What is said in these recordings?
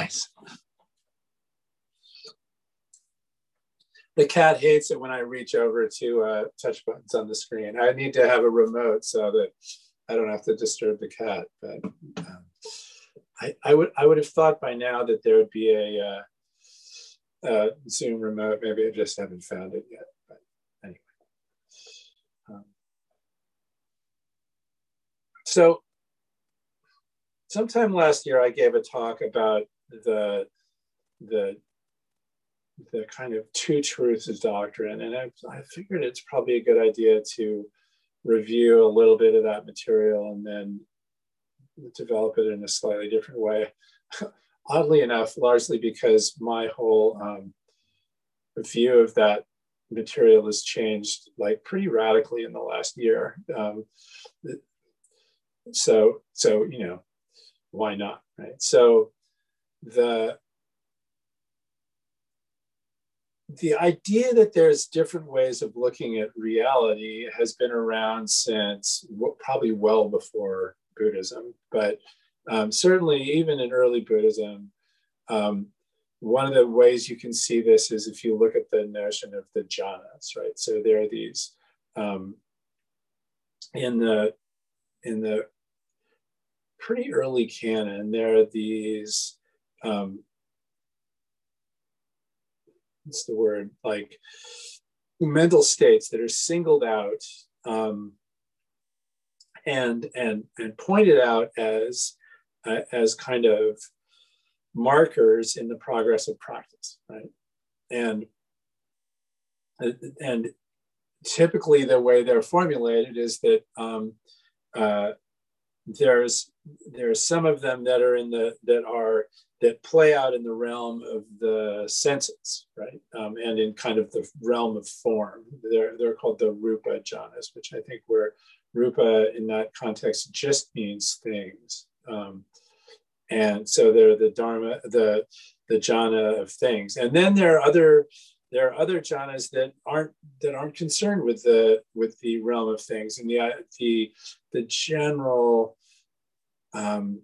Nice. The cat hates it when I reach over to uh, touch buttons on the screen. I need to have a remote so that I don't have to disturb the cat. But um, I, I would I would have thought by now that there would be a uh, uh, Zoom remote. Maybe I just haven't found it yet. But anyway, um, so sometime last year I gave a talk about the the the kind of two truths doctrine, and I, I figured it's probably a good idea to review a little bit of that material and then develop it in a slightly different way. Oddly enough, largely because my whole um, view of that material has changed like pretty radically in the last year. Um, so, so you know, why not, right? So, the the idea that there's different ways of looking at reality has been around since probably well before Buddhism, but um, certainly even in early Buddhism, um, one of the ways you can see this is if you look at the notion of the jhanas, right? So there are these um, in the in the pretty early canon, there are these um, what's the word? Like mental states that are singled out um, and and and pointed out as uh, as kind of markers in the progress of practice right? And and typically the way they're formulated is that um, uh, there's there's some of them that are in the that are that play out in the realm of the senses, right? Um, and in kind of the realm of form. They're, they're called the rupa jhanas, which I think where rupa in that context just means things. Um, and so they're the dharma, the, the jhana of things. And then there are other there are other jhanas that aren't that aren't concerned with the with the realm of things and the the the general um,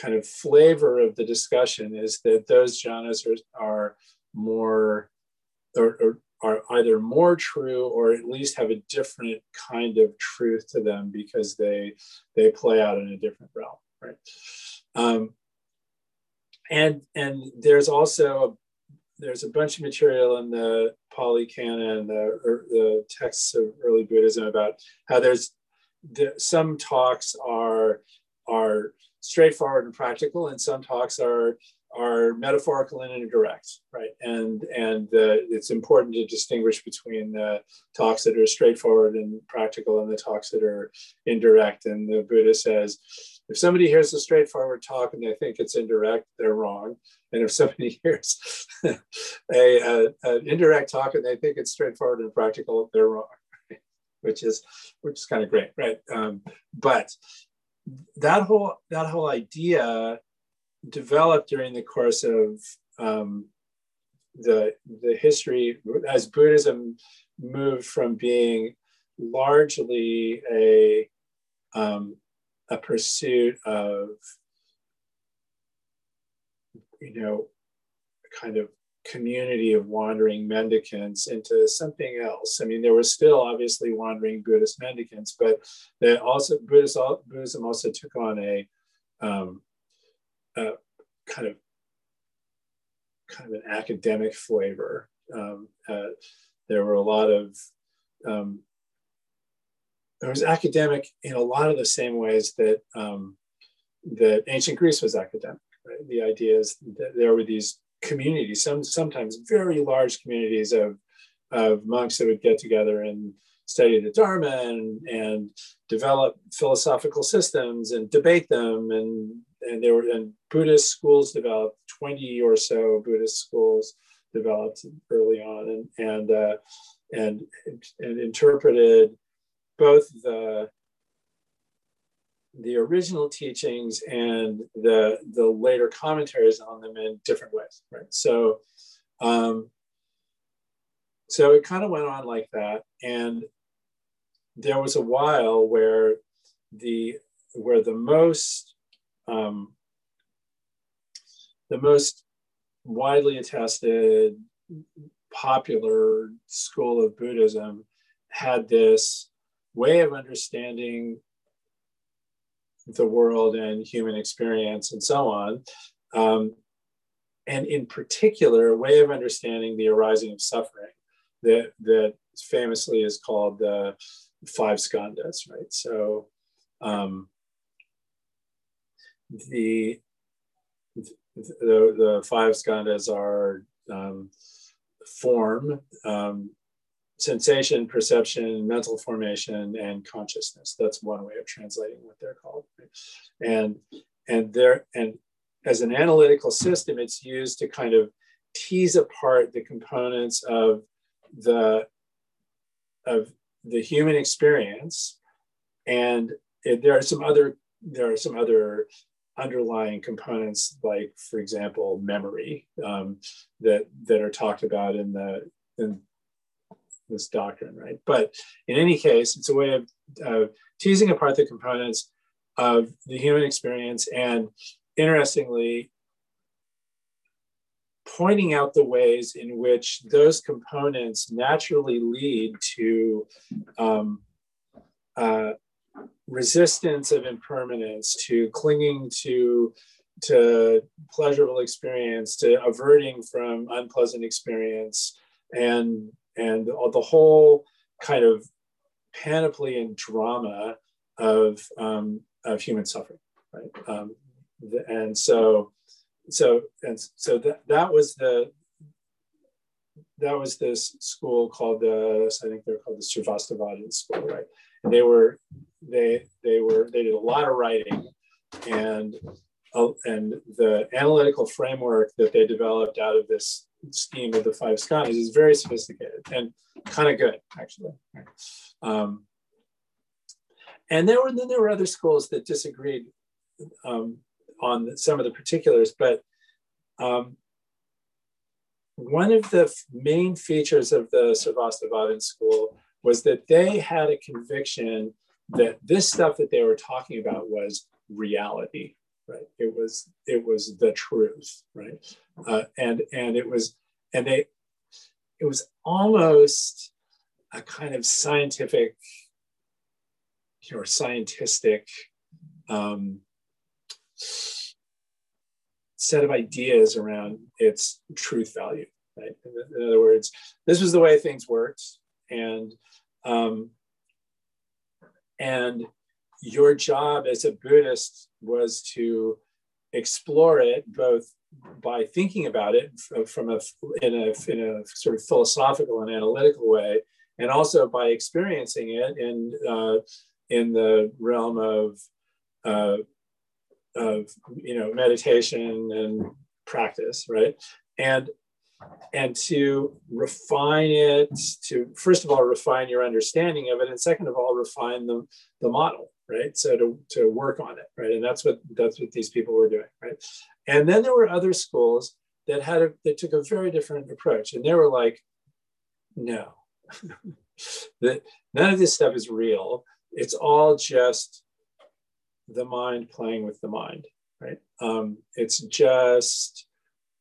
kind of flavor of the discussion is that those jhanas are, are more or, or, are either more true or at least have a different kind of truth to them because they they play out in a different realm right? Um, and and there's also a, there's a bunch of material in the Pali Canon, the, the texts of early Buddhism about how there's the, some talks are are straightforward and practical, and some talks are are metaphorical and indirect, right? And and uh, it's important to distinguish between the talks that are straightforward and practical and the talks that are indirect. And the Buddha says, if somebody hears a straightforward talk and they think it's indirect, they're wrong. And if somebody hears a, a, an indirect talk and they think it's straightforward and practical, they're wrong. Which is which is kind of great, right? Um, but that whole that whole idea developed during the course of um, the the history as Buddhism moved from being largely a um, a pursuit of you know kind of community of wandering mendicants into something else. I mean, there were still obviously wandering Buddhist mendicants, but they also Buddhist, Buddhism also took on a, um, a kind of kind of an academic flavor. Um, uh, there were a lot of um, there was academic in a lot of the same ways that um, that ancient Greece was academic. Right? The idea is that there were these communities, some sometimes very large communities of, of monks that would get together and study the Dharma and, and develop philosophical systems and debate them. And, and there were and Buddhist schools developed, 20 or so Buddhist schools developed early on and, and, uh, and, and interpreted both the the original teachings and the the later commentaries on them in different ways right? So um so it kind of went on like that. And there was a while where the where the most um the most widely attested, popular school of Buddhism had this way of understanding the world and human experience and so on. Um, and in particular, a way of understanding the arising of suffering that, that famously is called the five skandhas, right? So um, the, the, the five skandhas are um, form, um, sensation, perception, mental formation, and consciousness. That's one way of translating what they're called. And and there and as an analytical system, it's used to kind of tease apart the components of the of the human experience, and it, there are some other there are some other underlying components, like for example, memory, um, that that are talked about in the in this doctrine, right? But in any case, it's a way of, teasing apart the components of the human experience and interestingly pointing out the ways in which those components naturally lead to um, uh, resistance of impermanence, to clinging to to pleasurable experience, to averting from unpleasant experience, and and the whole kind of panoply and drama of um, of human suffering, right? Um, and so so and so that that was the that was this school called the I think they're called the Sarvastivadin school, right? And they were they they were they did a lot of writing and uh, and the analytical framework that they developed out of this scheme of the five skandhas is very sophisticated and kind of good actually. Um, and there were then there were other schools that disagreed um, on some of the particulars, but um, one of the main features of the Sarvastivadin school was that they had a conviction that this stuff that they were talking about was reality, right? It was it was the truth, right? Uh, and and it was and they it was almost a kind of scientific or scientific um, set of ideas around its truth value. Right? In, in other words, this was the way things worked, and um, and your job as a Buddhist was to explore it both by thinking about it from a in a in a sort of philosophical and analytical way, and also by experiencing it in uh, in the realm of uh, of you know meditation and practice, right? And and to refine it, to first of all refine your understanding of it, and second of all refine the the model, right? So to to work on it, right? And that's what that's what these people were doing, right? And then there were other schools that had a, that took a very different approach, and they were like, no, that none of this stuff is real. It's all just the mind playing with the mind, right? Um, it's just,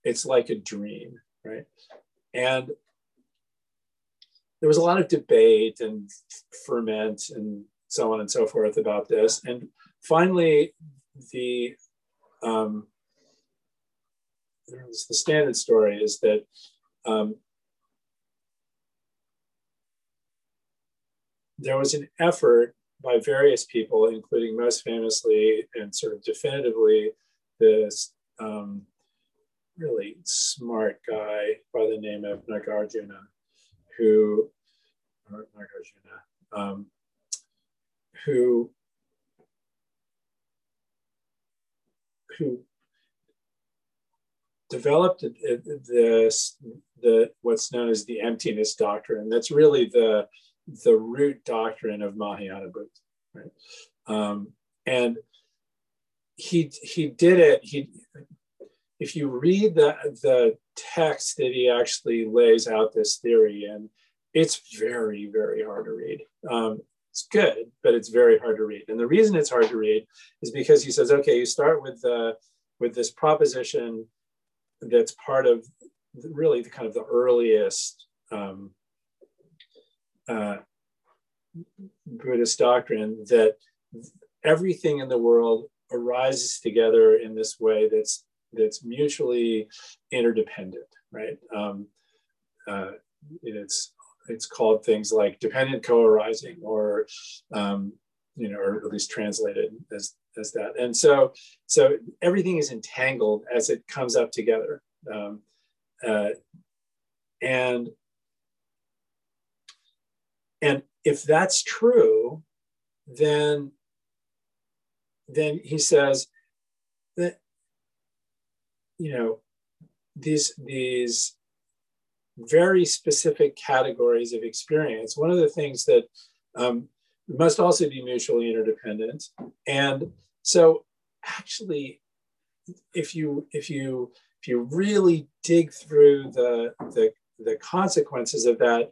it's like a dream, right? And there was a lot of debate and ferment and so on and so forth about this. And finally, the um, the standard story is that um, there was an effort by various people, including most famously and sort of definitively this um, really smart guy by the name of Nagarjuna, who, Nagarjuna, um, who, who developed this, the, what's known as the emptiness doctrine. That's really the, the root doctrine of Mahayana Buddhism, right? Um, and he he did it. He, if you read the the text that he actually lays out this theory in, it's very very hard to read. Um, it's good, but it's very hard to read. And the reason it's hard to read is because he says, okay, you start with the with this proposition that's part of really the kind of the earliest um, uh, Buddhist doctrine that everything in the world arises together in this way that's that's mutually interdependent, right? Um, uh, it's it's called things like dependent co-arising, or um, you know, or at least translated as as that. And so so everything is entangled as it comes up together, um, uh, and and if that's true, then then he says that you know these these very specific categories of experience. One of the things that um, must also be mutually interdependent, and so actually, if you if you if you really dig through the the, the consequences of that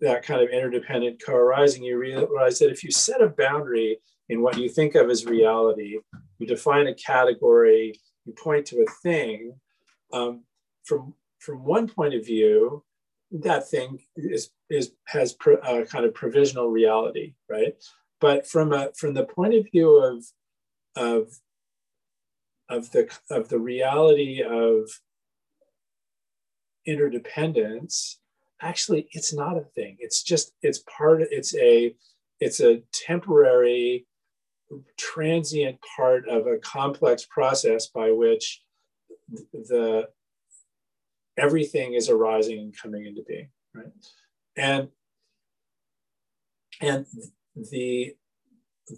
that kind of interdependent co-arising, you realize that if you set a boundary in what you think of as reality, you define a category, you point to a thing. Um, from from one point of view, that thing is is has a uh, kind of provisional reality, right? But from a from the point of view of of of the of the reality of interdependence, actually, it's not a thing. It's just it's part. Of it's a it's a temporary transient part of a complex process by which the everything is arising and coming into being right? And and the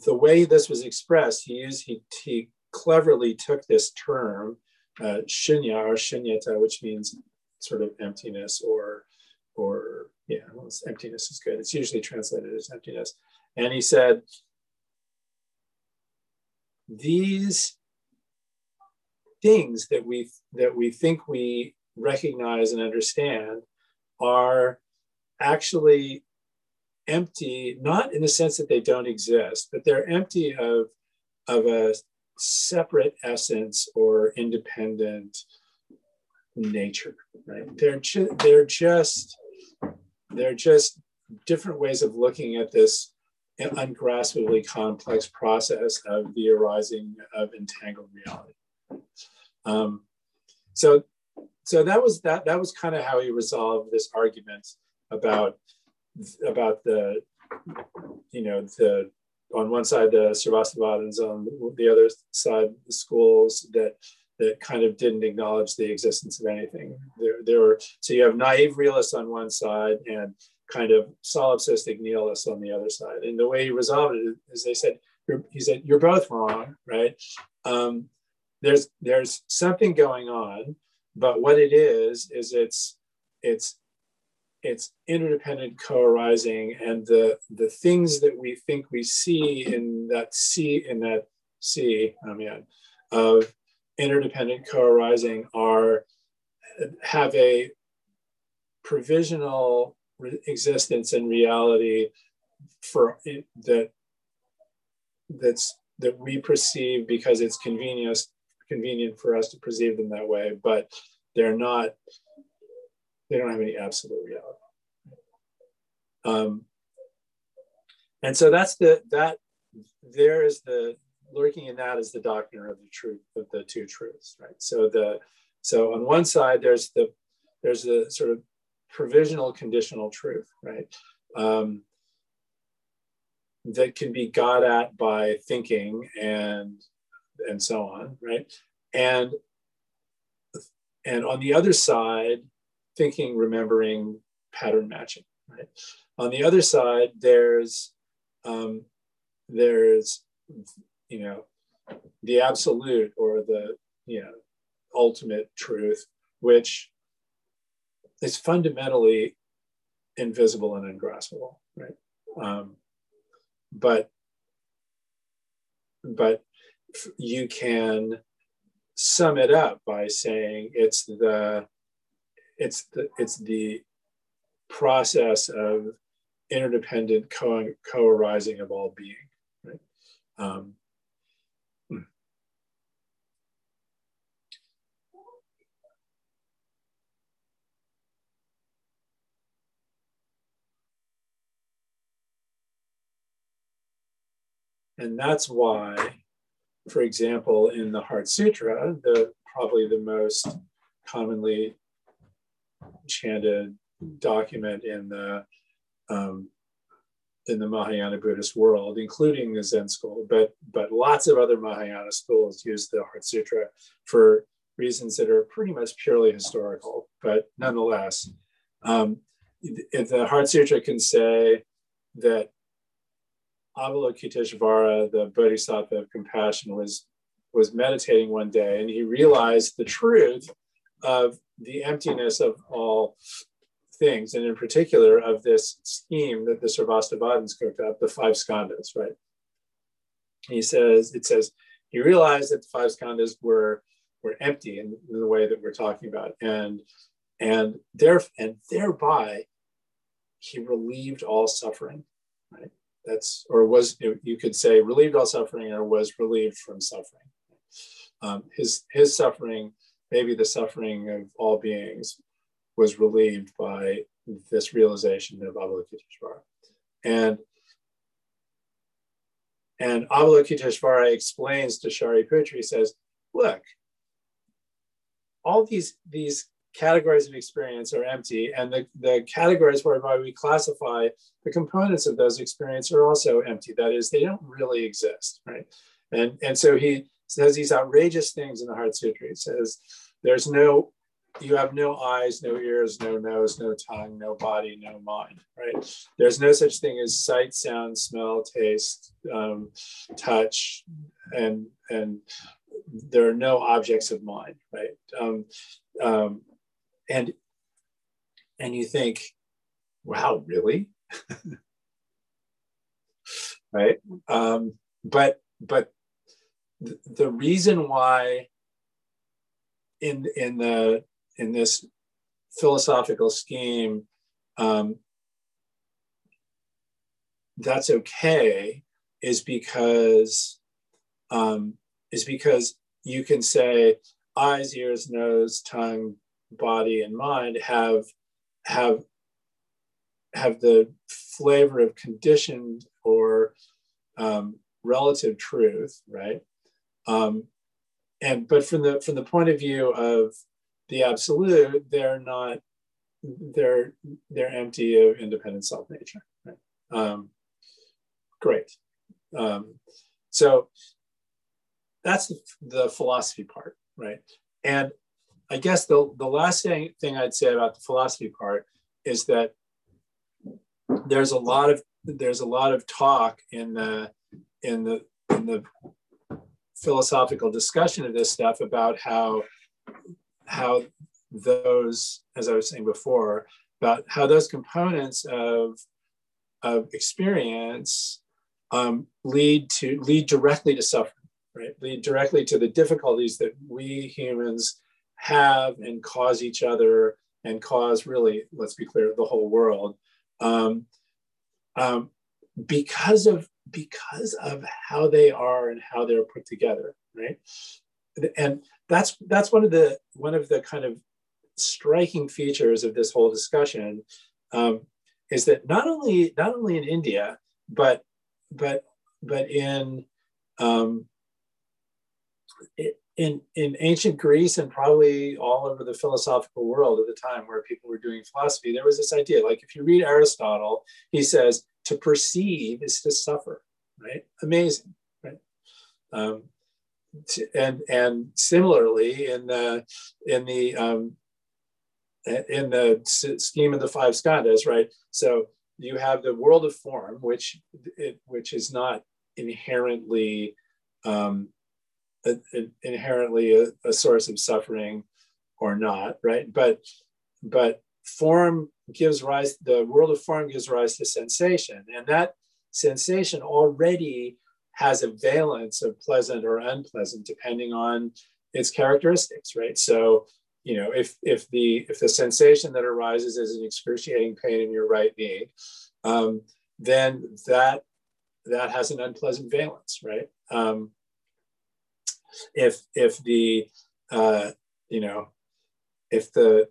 the way this was expressed he used he, he cleverly took this term uh, shunya or shunyata which means sort of emptiness or or yeah well, emptiness is good. It's usually translated as emptiness. And he said these things that we that we think we recognize and understand are actually empty not in the sense that they don't exist but they're empty of of a separate essence or independent nature right they're ju- they're just they're just different ways of looking at this ungraspably complex process of the arising of entangled reality. Um, so, so that was that. That was kind of how he resolved this argument about about the, you know, the on one side the Sarvastivadins, on the other side the schools that that kind of didn't acknowledge the existence of anything. There, there were so you have naive realists on one side and kind of solipsistic nihilists on the other side. And the way he resolved it is they said, he said, you're both wrong, right? Um, there's there's something going on, but what it is is it's it's it's interdependent co-arising, and the the things that we think we see in that sea in that sea, I mean, of interdependent co-arising are have a provisional existence and reality for it, that that's that we perceive because it's convenient convenient for us to perceive them that way but they're not they don't have any absolute reality um, and so that's the that there is the lurking in that is the doctrine of the truth of the two truths right so the so on one side there's the there's the sort of provisional conditional truth, right? Um, that can be got at by thinking and and so on, right? And and on the other side, thinking, remembering, pattern matching, right? On the other side, there's um, there's you know the absolute or the you know ultimate truth, which is fundamentally invisible and ungraspable, right? Um, but but you can sum it up by saying it's the it's the it's the process of interdependent co co-arising of all being right? Um, and that's why for example, in the Heart Sutra, the probably the most commonly chanted document in the um, in the Mahayana Buddhist world, including the Zen school, but but lots of other Mahayana schools use the Heart Sutra for reasons that are pretty much purely historical. But nonetheless, um, the Heart Sutra can say that Avalokiteshvara, the Bodhisattva of compassion, was was meditating one day and he realized the truth of the emptiness of all things, and in particular of this scheme that the Sarvastivadins cooked up, the five skandhas, right? He says, it says, he realized that the five skandhas were, were empty in, in the way that we're talking about. And, and, there, and thereby, he relieved all suffering, right? That's, or was, you could say, relieved all suffering or was relieved from suffering. Um, his, his suffering, maybe the suffering of all beings, was relieved by this realization of Avalokiteshvara. And, and Avalokiteshvara explains to Shariputra, he says, look, all these, these categories of experience are empty, and the, the categories whereby we classify the components of those experiences are also empty. That is, they don't really exist, right? And, and so he says these outrageous things in the Heart Sutra. He says, there's no you have no eyes, no ears, no nose, no tongue, no body, no mind, right? There's no such thing as sight, sound, smell, taste, um, touch, and and there are no objects of mind, right? Um, um, and and you think, wow, really? right? Um, but but th- the reason why in in the in this philosophical scheme, um, that's okay is because um, is because you can say eyes, ears, nose, tongue, body, and mind have have have the flavor of conditioned or um, relative truth, right? Um, and but from the from the point of view of the absolute, they're not, they're they're empty of independent self nature. Right? Um, great. Um, so that's the, the, philosophy part, right? And I guess the, the last thing, thing I'd say about the philosophy part is that there's a lot of there's a lot of talk in the in the in the philosophical discussion of this stuff about how how those, as I was saying before, about how those components of, of experience um, lead to lead directly to suffering, right? Lead directly to the difficulties that we humans have and cause each other and cause really, let's be clear, the whole world, um, um, because of because of how they are and how they're put together, right? And that's that's one of the one of the kind of striking features of this whole discussion um, is that not only not only in India but but but in um, in in ancient Greece and probably all over the philosophical world at the time where people were doing philosophy, there was this idea. Like if you read Aristotle, he says to perceive is to suffer. Right? Amazing. Right? Um, and and similarly in the in the um, in the scheme of the five skandhas, right? So you have the world of form, which it, which is not inherently um, a, a, inherently a, a, source of suffering or not, right? But but form gives rise. The world of form gives rise to sensation, and that sensation already has a valence of pleasant or unpleasant depending on its characteristics, right? So, you know, if if the if the sensation that arises is an excruciating pain in your right knee, um, then that that has an unpleasant valence, right? Um, if if the uh, you know if the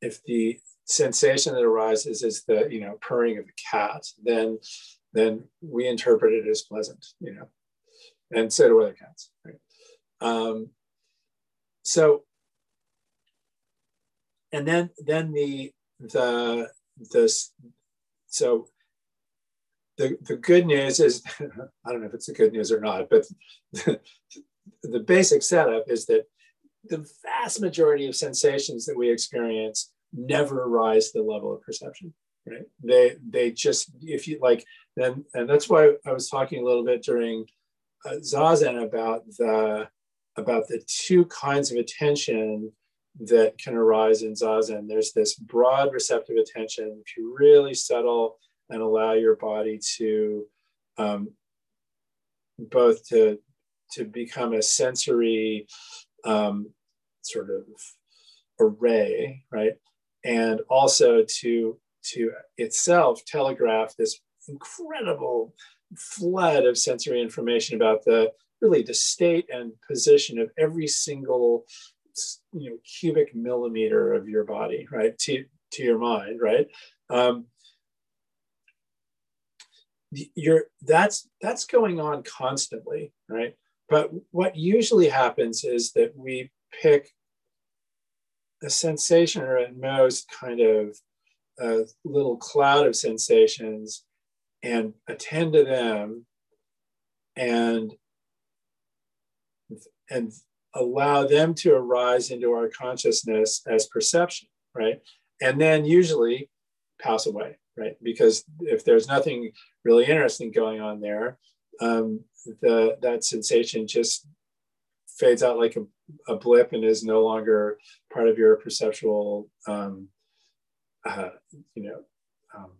if the sensation that arises is the you know purring of a cat, then then we interpret it as pleasant, you know, and so do other cats. Right? Um, so, and then then the the this so the, the good news is I don't know if it's the good news or not, but the, the basic setup is that the vast majority of sensations that we experience never rise to the level of perception right? They they just if you like then and that's why i was talking a little bit during uh, zazen about the about the two kinds of attention that can arise in zazen. There's this broad receptive attention if you really settle and allow your body to um, both to to become a sensory um, sort of array, right? And also to to itself telegraph this incredible flood of sensory information about the really the state and position of every single you know cubic millimeter of your body right to to your mind right um, you're that's that's going on constantly right? But what usually happens is that we pick a sensation or at most kind of a little cloud of sensations and attend to them and and allow them to arise into our consciousness as perception right? And then usually pass away right because if there's nothing really interesting going on there um, the that sensation just fades out like a, a blip and is no longer part of your perceptual, um, uh, you know, um,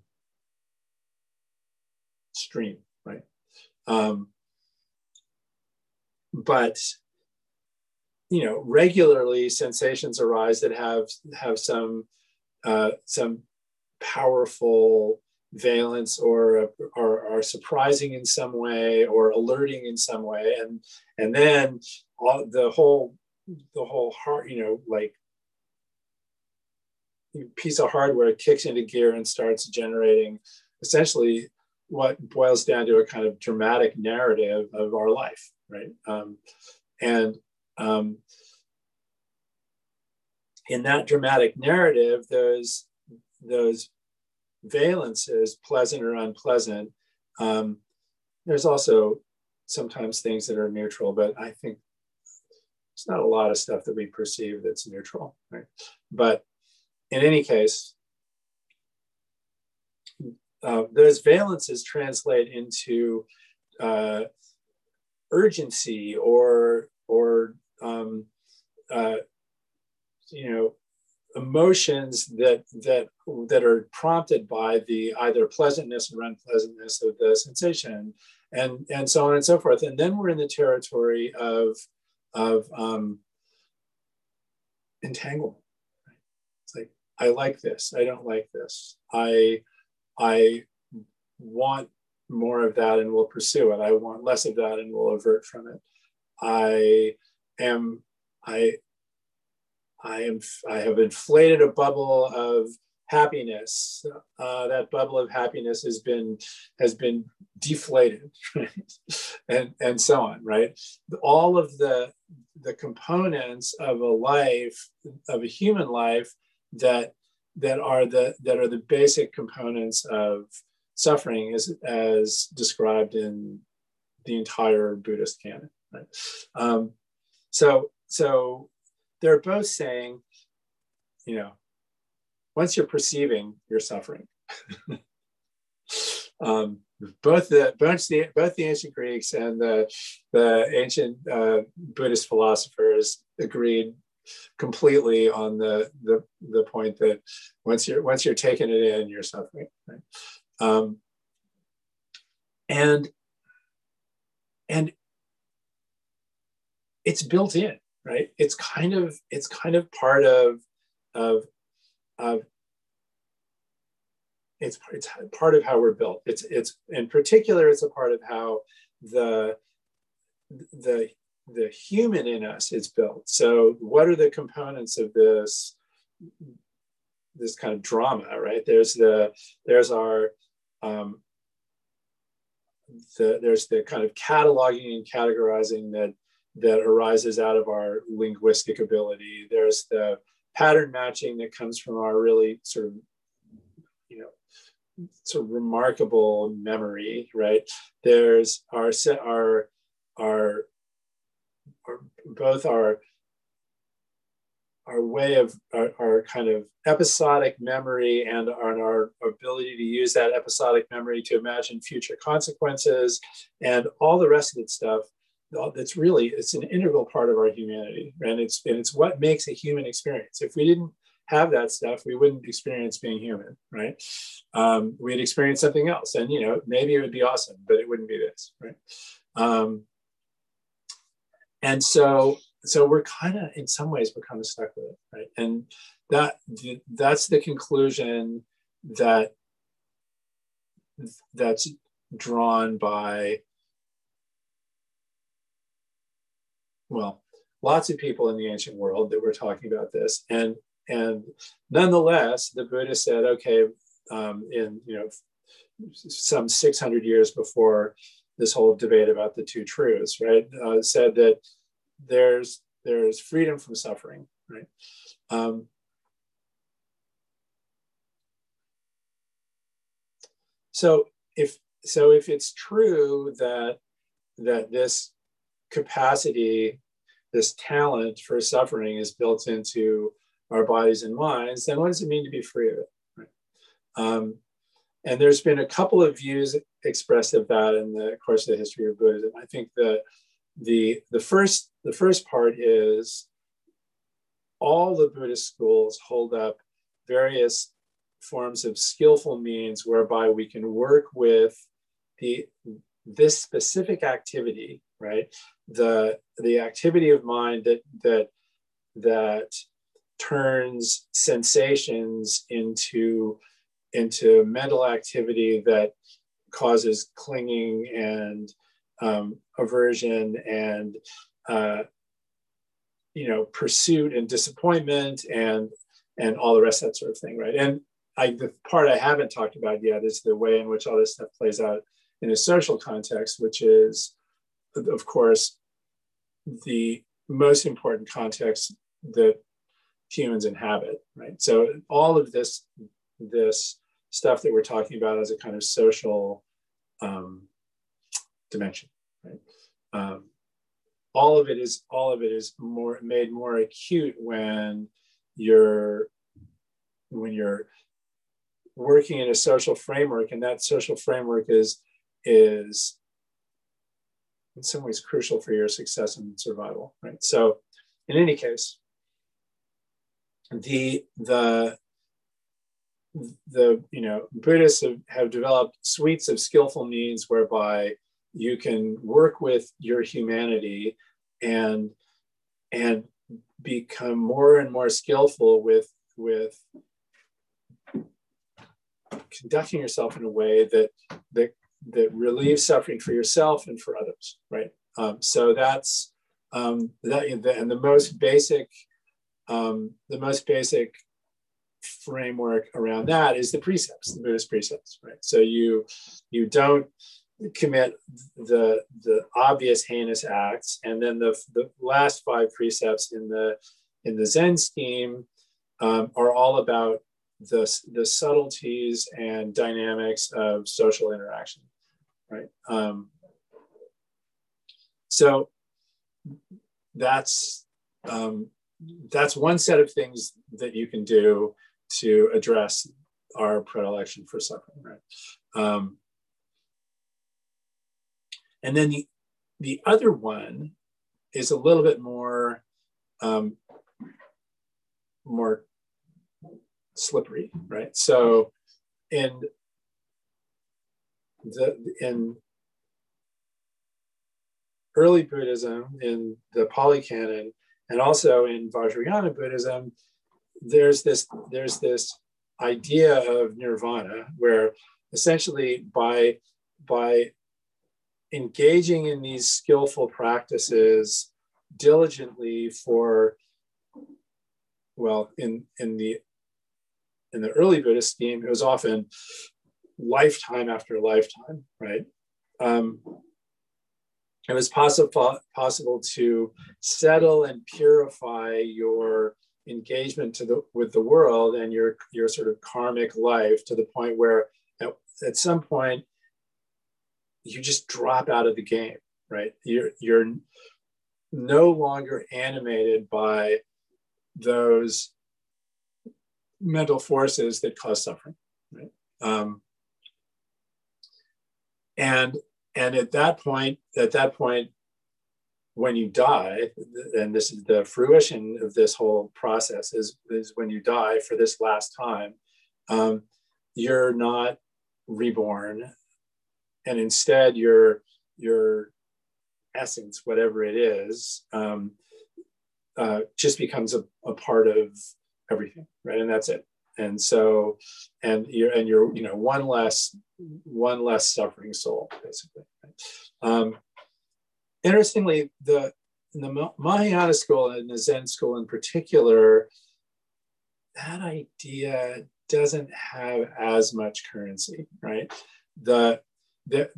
stream, right? Um, but you know, regularly sensations arise that have have some uh, some powerful valence or, are surprising in some way or alerting in some way. And and then all, the whole the whole heart you know like piece of hardware kicks into gear and starts generating essentially what boils down to a kind of dramatic narrative of our life right? Um, and um, in that dramatic narrative those those valences, pleasant or unpleasant. Um, there's also sometimes things that are neutral, but I think it's not a lot of stuff that we perceive that's neutral, right? But in any case, uh, those valences translate into uh, urgency or or um, uh, you know emotions that that that are prompted by the either pleasantness or unpleasantness of the sensation and and so on and so forth. And then we're in the territory of of um, entanglement. It's like i like this. I don't like this. I i want more of that and will pursue it. I want less of that and will avert from it. I am i I am I have inflated a bubble of happiness. Uh, that bubble of happiness has been has been deflated, right? and and so on, right? All of the the components of a life of a human life that that are the that are the basic components of suffering as as described in the entire Buddhist canon. Right? Um, so so they're both saying, you know, once you're perceiving, you're suffering. um, both the both the both the ancient Greeks and the the ancient uh, Buddhist philosophers agreed completely on the, the the point that once you're once you're taking it in, you're suffering. Right? Um, and and it's built in right? It's kind of it's kind of part of of of it's it's part of how we're built. It's it's in particular it's a part of how the the the human in us is built. So what are the components of this this kind of drama right? There's the there's our um, the, there's the kind of cataloging and categorizing that that arises out of our linguistic ability. There's the pattern matching that comes from our really sort of, you know, sort of remarkable memory, right? There's our set our our, our both our our way of our, our, kind of episodic memory and our, our, ability to use that episodic memory to imagine future consequences and all the rest of that stuff that's really it's an integral part of our humanity and it's and it's what makes a human experience. If we didn't have that stuff we wouldn't experience being human right? Um, we'd experience something else and you know maybe it would be awesome but it wouldn't be this right? Um, and so so we're kind of in some ways we're kind of stuck with it right? And that that's the conclusion that that's drawn by well lots of people in the ancient world that were talking about this and and nonetheless the buddha said okay um, in you know some 600 years before this whole debate about the two truths right uh, said that there's there's freedom from suffering, right? Um, so if so, if it's true that that this capacity, this talent for suffering is built into our bodies and minds, then what does it mean to be free of it? Right? Um, and there's been a couple of views expressed of that in the course of the history of Buddhism. I think that the the first the first part is all the Buddhist schools hold up various forms of skillful means whereby we can work with the this specific activity, right? The the activity of mind that that that turns sensations into into mental activity that causes clinging and um, aversion and uh, you know pursuit and disappointment and and all the rest of that sort of thing right? And I, the part i haven't talked about yet is the way in which all this stuff plays out in a social context which is of course the most important context that humans inhabit right? So all of this this stuff that we're talking about as a kind of social um, dimension right? Um, all of it is all of it is more made more acute when you're when you're working in a social framework and that social framework is is in some ways crucial for your success and survival right? So in any case the the the you know buddhists have, have developed suites of skillful means whereby you can work with your humanity and and become more and more skillful with with conducting yourself in a way that that that relieves suffering for yourself and for others right? Um, so that's um, that and the most basic um, the most basic framework around that is the precepts the buddhist precepts right? So you you don't commit the the obvious heinous acts and then the, the last five precepts in the in the zen scheme um, are all about the, the subtleties and dynamics of social interaction right um, so that's um, that's one set of things that you can do to address our predilection for suffering right um, and then the, the other one is a little bit more, um, more slippery, right? So in the in early Buddhism, in the Pali Canon, and also in Vajrayana Buddhism, there's this there's this idea of nirvana where essentially by by engaging in these skillful practices diligently for well in in the in the early buddhist scheme it was often lifetime after lifetime right? Um, it was possible possible to settle and purify your engagement to the with the world and your your sort of karmic life to the point where at, at some point you just drop out of the game right? You're you're no longer animated by those mental forces that cause suffering right? Um, and and at that point at that point when you die, and this is the fruition of this whole process, is, is when you die for this last time, um, you're not reborn, and instead your your essence, whatever it is, um, uh, just becomes a, a part of everything, right? And that's it. And so, and you're and you're you know one less one less suffering soul, basically. Um, interestingly, the the Mahayana school and the Zen school in particular, that idea doesn't have as much currency, right? The the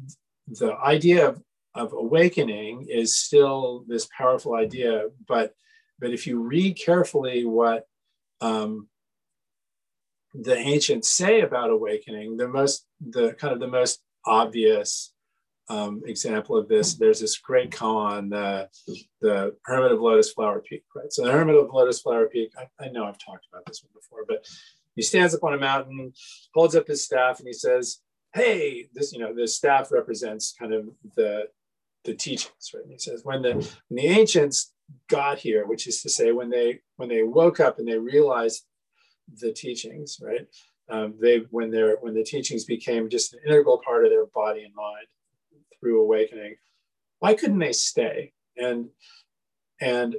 the idea of, of awakening is still this powerful idea, but but if you read carefully what um, the ancients say about awakening, the most the kind of the most obvious um, example of this. There's this great koan, the, the Hermit of Lotus Flower Peak, right? So the Hermit of Lotus Flower Peak, I, I, know I've talked about this one before, but he stands up on a mountain, holds up his staff, and he says, "Hey, this you know the staff represents kind of the the teachings, right?" And he says, "When the when the ancients got here, which is to say, when they when they woke up and they realized the teachings, right?" Um, they when they're when the teachings became just an integral part of their body and mind through awakening why couldn't they stay? And and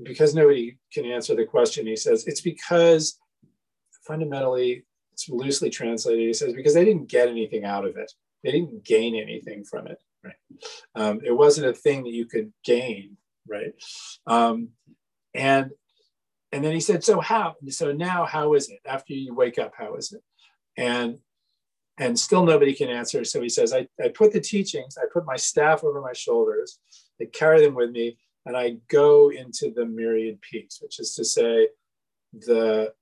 because nobody can answer the question he says it's because fundamentally it's loosely translated he says because they didn't get anything out of it. They didn't gain anything from it right? Um, it wasn't a thing that you could gain right? Um, and and then he said so how so now how is it after you wake up how is it and and still nobody can answer. So he says, I, I put the teachings, I put my staff over my shoulders, I carry them with me, and I go into the myriad peaks, which is to say, the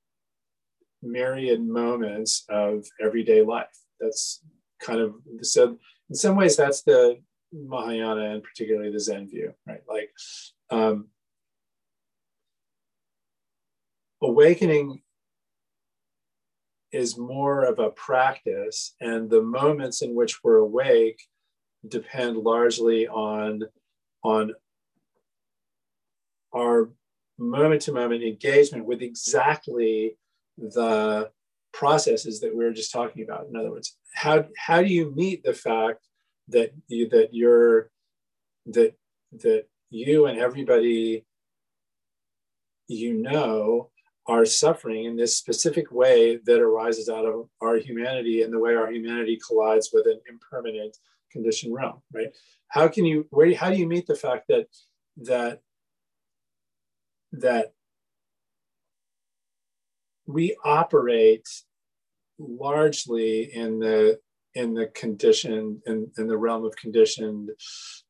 myriad moments of everyday life. That's kind of so. In some ways, that's the Mahayana and particularly the Zen view, right? Like um, awakening is more of a practice, and the moments in which we're awake depend largely on on our moment to moment engagement with exactly the processes that we were just talking about. In other words, how how do you meet the fact that you that you're that that you and everybody you know are suffering in this specific way that arises out of our humanity and the way our humanity collides with an impermanent conditioned realm right? How can you where how do you meet the fact that that that we operate largely in the in the conditioned in, in the realm of conditioned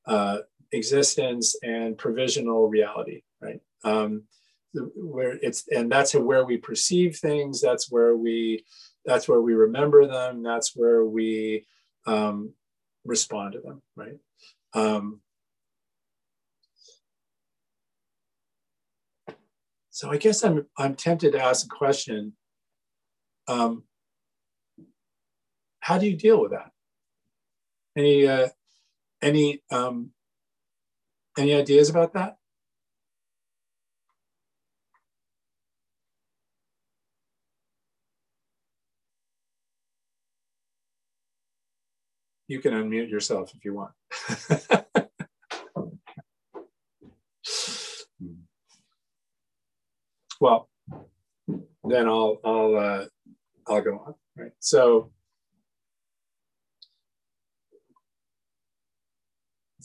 uh, existence and provisional reality right? Um, where it's and that's where we perceive things that's where we that's where we remember them that's where we um, respond to them right? Um, so i guess i'm i'm tempted to ask a question. Um, how do you deal with that? Any uh, any um, any ideas about that you can unmute yourself if you want. well, then I'll I'll uh, I'll go on. Right. So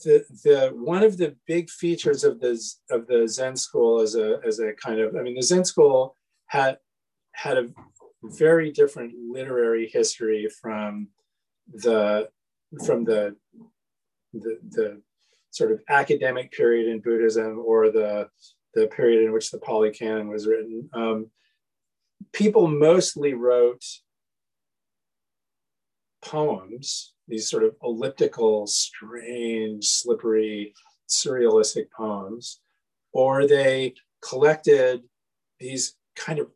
the the one of the big features of the of the Zen school as a as a kind of I mean the Zen school had had a very different literary history from the from the the, the sort of academic period in Buddhism or the, the period in which the Pali Canon was written, um, people mostly wrote poems, these sort of elliptical, strange, slippery, surrealistic poems, or they collected these kind of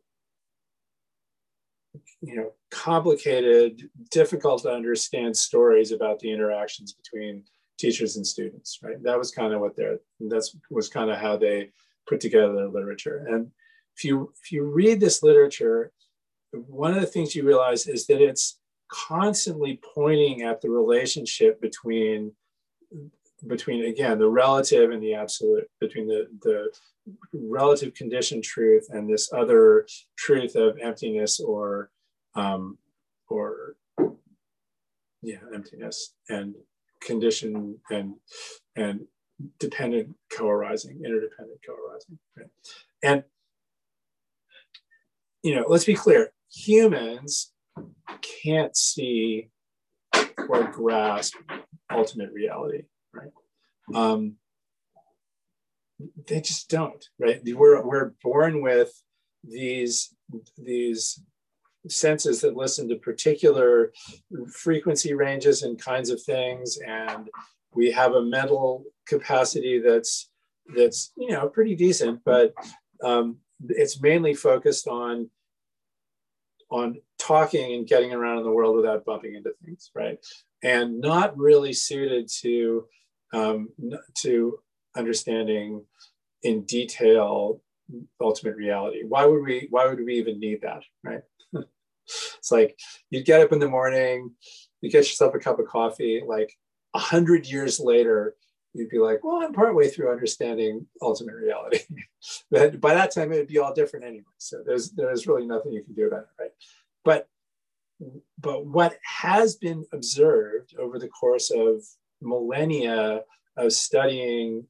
you know complicated difficult to understand stories about the interactions between teachers and students right? That was kind of what they're that's was kind of how they put together their literature. And if you if you read this literature one of the things you realize is that it's constantly pointing at the relationship between between again the relative and the absolute between the the relative condition truth and this other truth of emptiness or um, or yeah emptiness and condition and and dependent co-arising interdependent co-arising right? and you know let's be clear humans can't see or grasp ultimate reality right um, they just don't right we're, we're born with these these senses that listen to particular frequency ranges and kinds of things and we have a mental capacity that's that's you know pretty decent but um, it's mainly focused on on talking and getting around in the world without bumping into things right? And not really suited to um, to understanding in detail ultimate reality. Why would we why would we even need that right it's like you'd get up in the morning, you get yourself a cup of coffee, like a hundred years later, you'd be like, well, I'm partway through understanding ultimate reality. but by that time, it'd be all different anyway. So there's there's really nothing you can do about it, right? But but what has been observed over the course of millennia of studying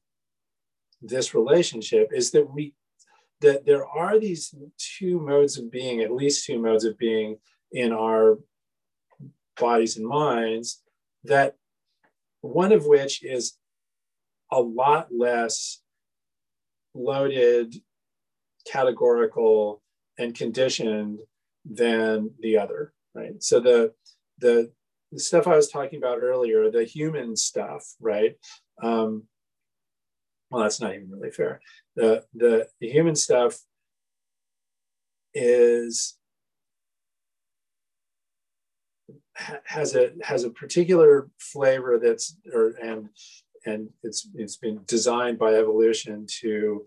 this relationship is that we that there are these two modes of being, at least two modes of being in our bodies and minds, that one of which is a lot less loaded, categorical, and conditioned than the other, right? So the the, the stuff I was talking about earlier, the human stuff, right? Um, well, that's not even really fair. The, the, the human stuff is has a has a particular flavor that's or and and it's it's been designed by evolution to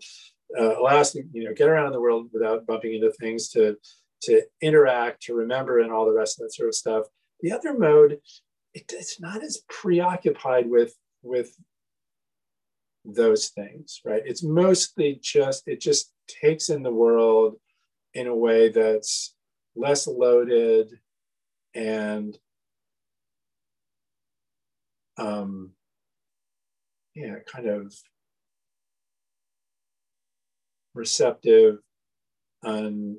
uh, allow us to you know get around in the world without bumping into things to to interact to remember and all the rest of that sort of stuff. The other mode it, it's not as preoccupied with with those things, right? It's mostly just, it just takes in the world in a way that's less loaded and um, yeah, kind of receptive and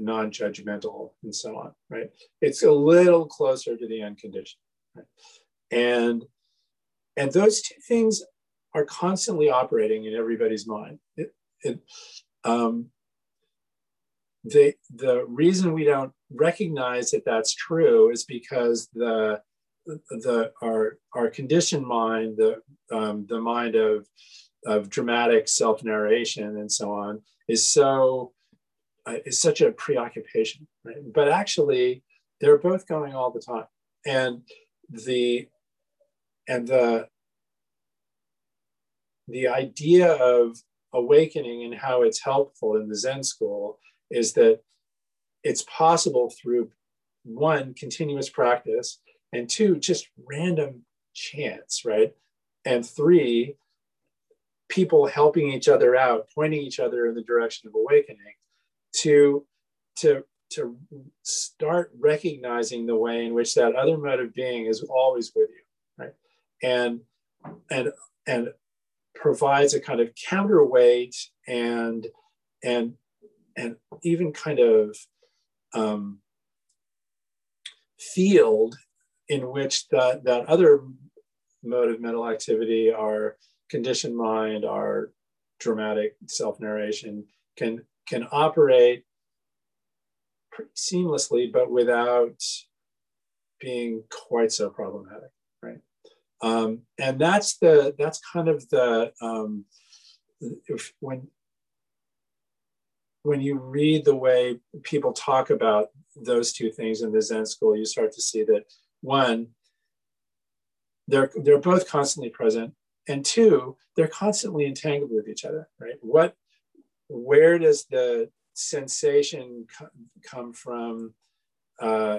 non-judgmental and so on, right? It's a little closer to the unconditioned, right? And and those two things are constantly operating in everybody's mind. It, it, um, the, reason we don't recognize that that's true is because the, the our, our conditioned mind, the, um, the mind of, of dramatic self-narration and so on, is so uh, is such a preoccupation. Right? But actually, they're both going all the time, and the and the the idea of awakening and how it's helpful in the Zen school is that it's possible through one, continuous practice, and two, just random chance, right? And three, people helping each other out, pointing each other in the direction of awakening, to, to, to start recognizing the way in which that other mode of being is always with you, right? And and and provides a kind of counterweight and and and even kind of um, field in which that that other mode of mental activity, our conditioned mind, our dramatic self-narration can can operate seamlessly, but without being quite so problematic? Um, and that's the that's kind of the um, if when when you read the way people talk about those two things in the Zen school, you start to see that one, they're they're both constantly present, and two, they're constantly entangled with each other, right? What, where does the sensation come from uh,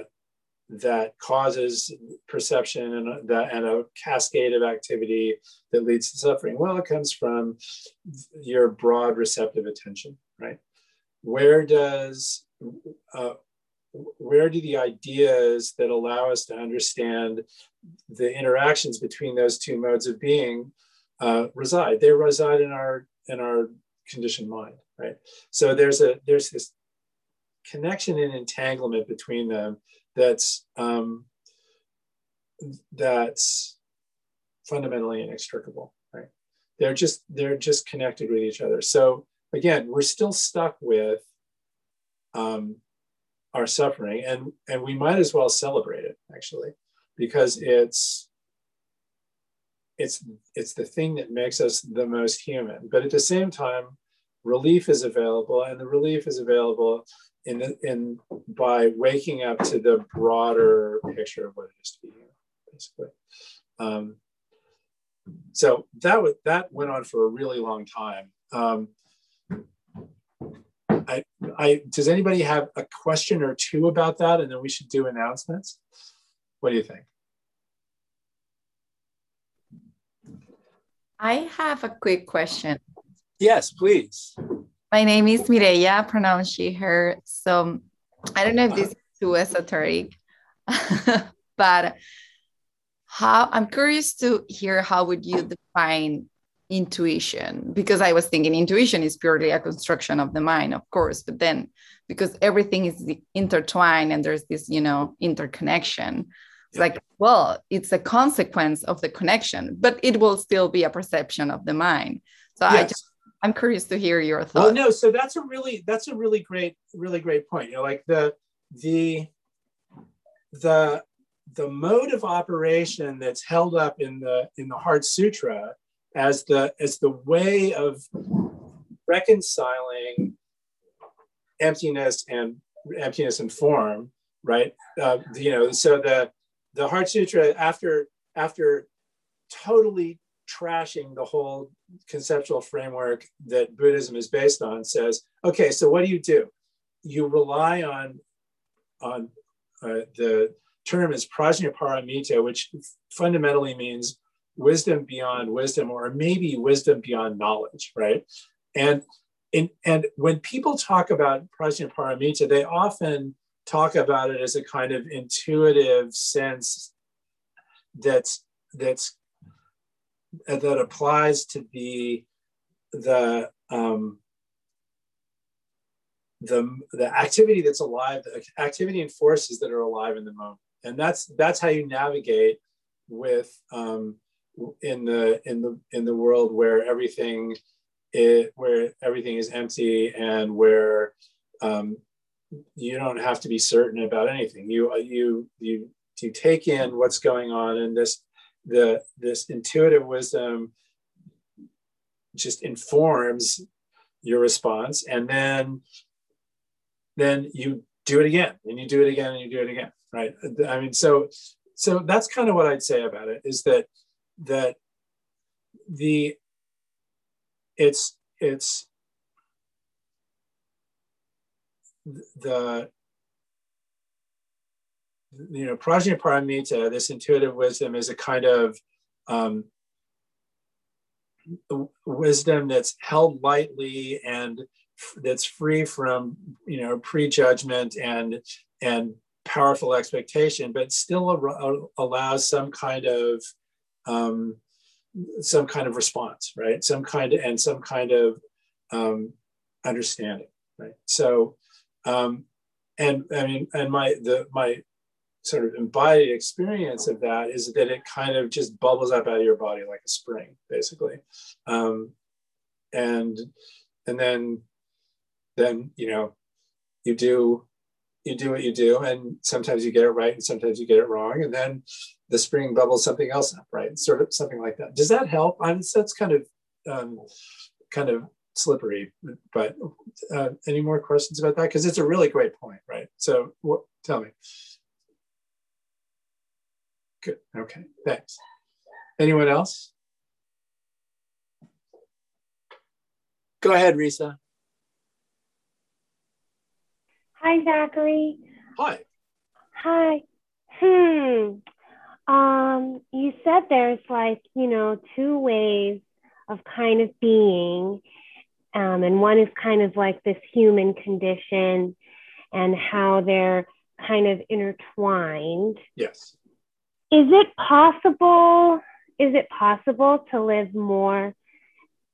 that causes perception and that and a cascade of activity that leads to suffering? Well, it comes from your broad receptive attention, right? Where does uh, where do the ideas that allow us to understand the interactions between those two modes of being uh, reside? They reside in our in our conditioned mind, right? So there's a there's this connection and entanglement between them that's um, that's fundamentally inextricable, right? They're just they're just connected with each other. So again, we're still stuck with um, our suffering, and and we might as well celebrate it actually, because it's it's it's the thing that makes us the most human. But at the same time, relief is available, and the relief is available in in by waking up to the broader picture of what it is to be human, basically. Um, so that was, that went on for a really long time. Um, I, I, does anybody have a question or two about that, and then we should do announcements? What do you think? I have a quick question. Yes, please. My name is Mireya, pronounced she, her. So I don't know if this is too esoteric, but how I'm curious to hear how would you define intuition because i was thinking intuition is purely a construction of the mind of course but then because everything is intertwined and there's this you know interconnection it's like well it's a consequence of the connection but it will still be a perception of the mind so yes. i just i'm curious to hear your thoughts. well no so that's a really that's a really great really great point. You know like the the the the mode of operation that's held up in the in the heart sutra as the as the way of reconciling emptiness and emptiness and form right? Uh, you know so the the heart sutra after after totally trashing the whole conceptual framework that buddhism is based on says okay so what do you do? You rely on on uh, the term is prajnaparamita which fundamentally means wisdom beyond wisdom or maybe wisdom beyond knowledge right? And in, and when people talk about prajnaparamita they often talk about it as a kind of intuitive sense that's that's that applies to the the um, the the activity that's alive, the activity and forces that are alive in the moment, and that's that's how you navigate with um, in the in the in the world where everything it where everything is empty and where um, you don't have to be certain about anything. You you you you take in what's going on, in this the this intuitive wisdom just informs your response, and then then you do it again, and you do it again, and you do it again. Right? I mean, so so that's kind of what I'd say about it is that that the it's it's the you know prajnaparamita this intuitive wisdom is a kind of um, wisdom that's held lightly and that's free from you know prejudgment and and powerful expectation but still allows some kind of um, some kind of response, right? Some kind of, and some kind of um, understanding, right? So, um, and I mean, and my the my sort of embodied experience of that is that it kind of just bubbles up out of your body like a spring, basically. Um, and and then then you know you do you do what you do and sometimes you get it right and sometimes you get it wrong and then the spring bubbles something else up right? Sort of something like that. Does that help? I mean that's kind of um, kind of slippery but uh, any more questions about that? Because it's a really great point right? So what tell me good okay thanks anyone else go ahead risa Hi, Zachary. Hi. Hi. Hmm. Um, you said there's like, you know, two ways of kind of being. Um, and one is kind of like this human condition and how they're kind of intertwined. Yes. Is it possible? Is it possible to live more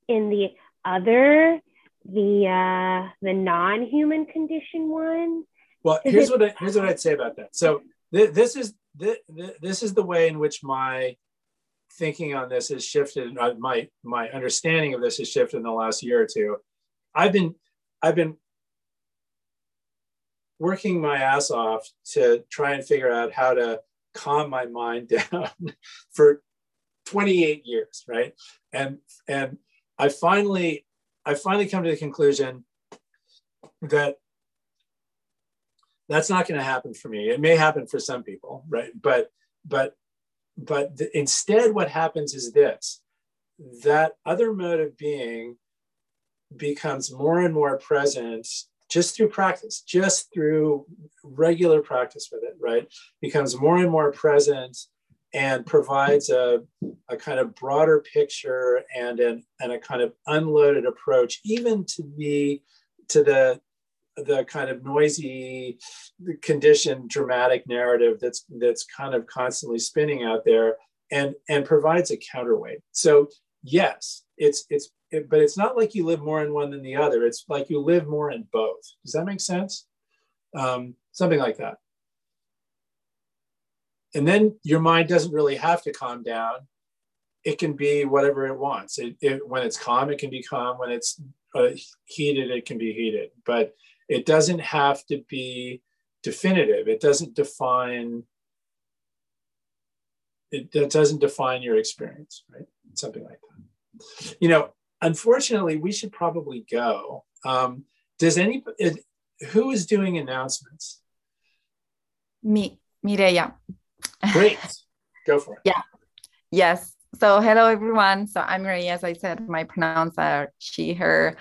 in the other the uh, the non-human condition one. Well, is here's it- what I, here's what I'd say about that. So th- this is th- th- this is the way in which my thinking on this has shifted. Uh, my my understanding of this has shifted in the last year or two. I've been I've been working my ass off to try and figure out how to calm my mind down for 28 years, right? And and I finally I finally come to the conclusion that that's not going to happen for me. It may happen for some people, right? But but but the, instead, what happens is this: that other mode of being becomes more and more present just through practice, just through regular practice with it, right? Becomes more and more present and provides a, a kind of broader picture and an, and a kind of unloaded approach, even to the to the the kind of noisy conditioned dramatic narrative that's that's kind of constantly spinning out there and and provides a counterweight so yes it's it's it, but it's not like you live more in one than the other. It's like you live more in both. Does that make sense? Um, something like that. And then your mind doesn't really have to calm down. It can be whatever it wants. It, it when it's calm it can be calm. When it's uh, heated it can be heated. But it doesn't have to be definitive. It doesn't define it, it doesn't define your experience right? Something like that. You know unfortunately we should probably go um, does any who is doing announcements me mireya Great. Go for it. Yeah. Yes. So hello everyone. So I'm Marie, as I said, my pronouns are she, her.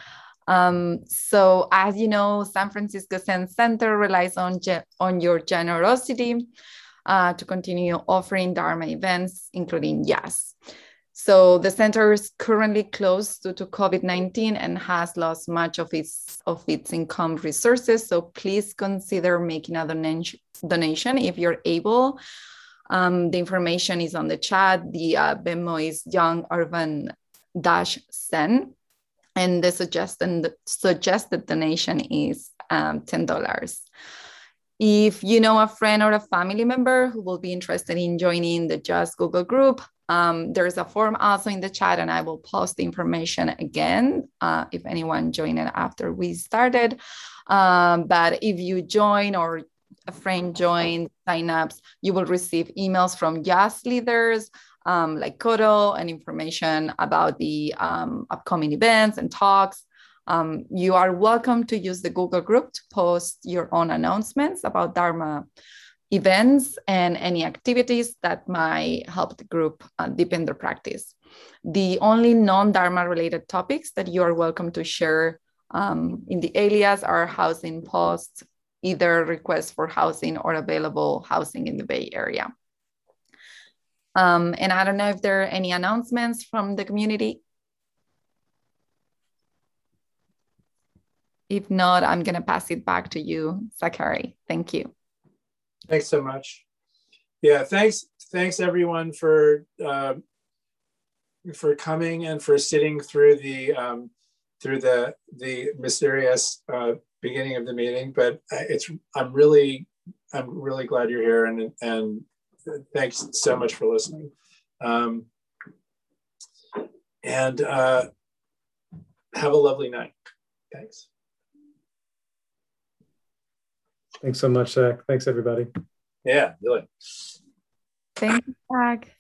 Um, so as you know, San Francisco Zen Center relies on, ge- on your generosity uh, to continue offering Dharma events, including YAS. So the center is currently closed due to COVID-19 and has lost much of its of its income resources. So please consider making a donation if you're able. Um, the information is on the chat. The uh, is Young Urban Dash Sen, And the suggested, suggested donation is um, $10. If you know a friend or a family member who will be interested in joining the Just Google group, um, there's a form also in the chat, and I will post the information again uh, if anyone joined it after we started. Um, but if you join or a friend joins, signups, you will receive emails from YAS leaders um, like Kodo and information about the um, upcoming events and talks. Um, you are welcome to use the Google group to post your own announcements about Dharma events and any activities that might help the group uh, deepen their practice. The only non Dharma related topics that you are welcome to share um, in the alias are housing posts, either requests for housing or available housing in the Bay Area. Um, and I don't know if there are any announcements from the community. If not, I'm going to pass it back to you, Zachary. Thank you. Thanks so much. Yeah, thanks, thanks everyone for uh, for coming and for sitting through the um, through the the mysterious uh, beginning of the meeting, but it's I'm really I'm really glad you're here, and and thanks so much for listening. Um, and uh, have a lovely night. Thanks. Thanks so much, Zach. Thanks, everybody. Yeah, really. Thanks, Zach.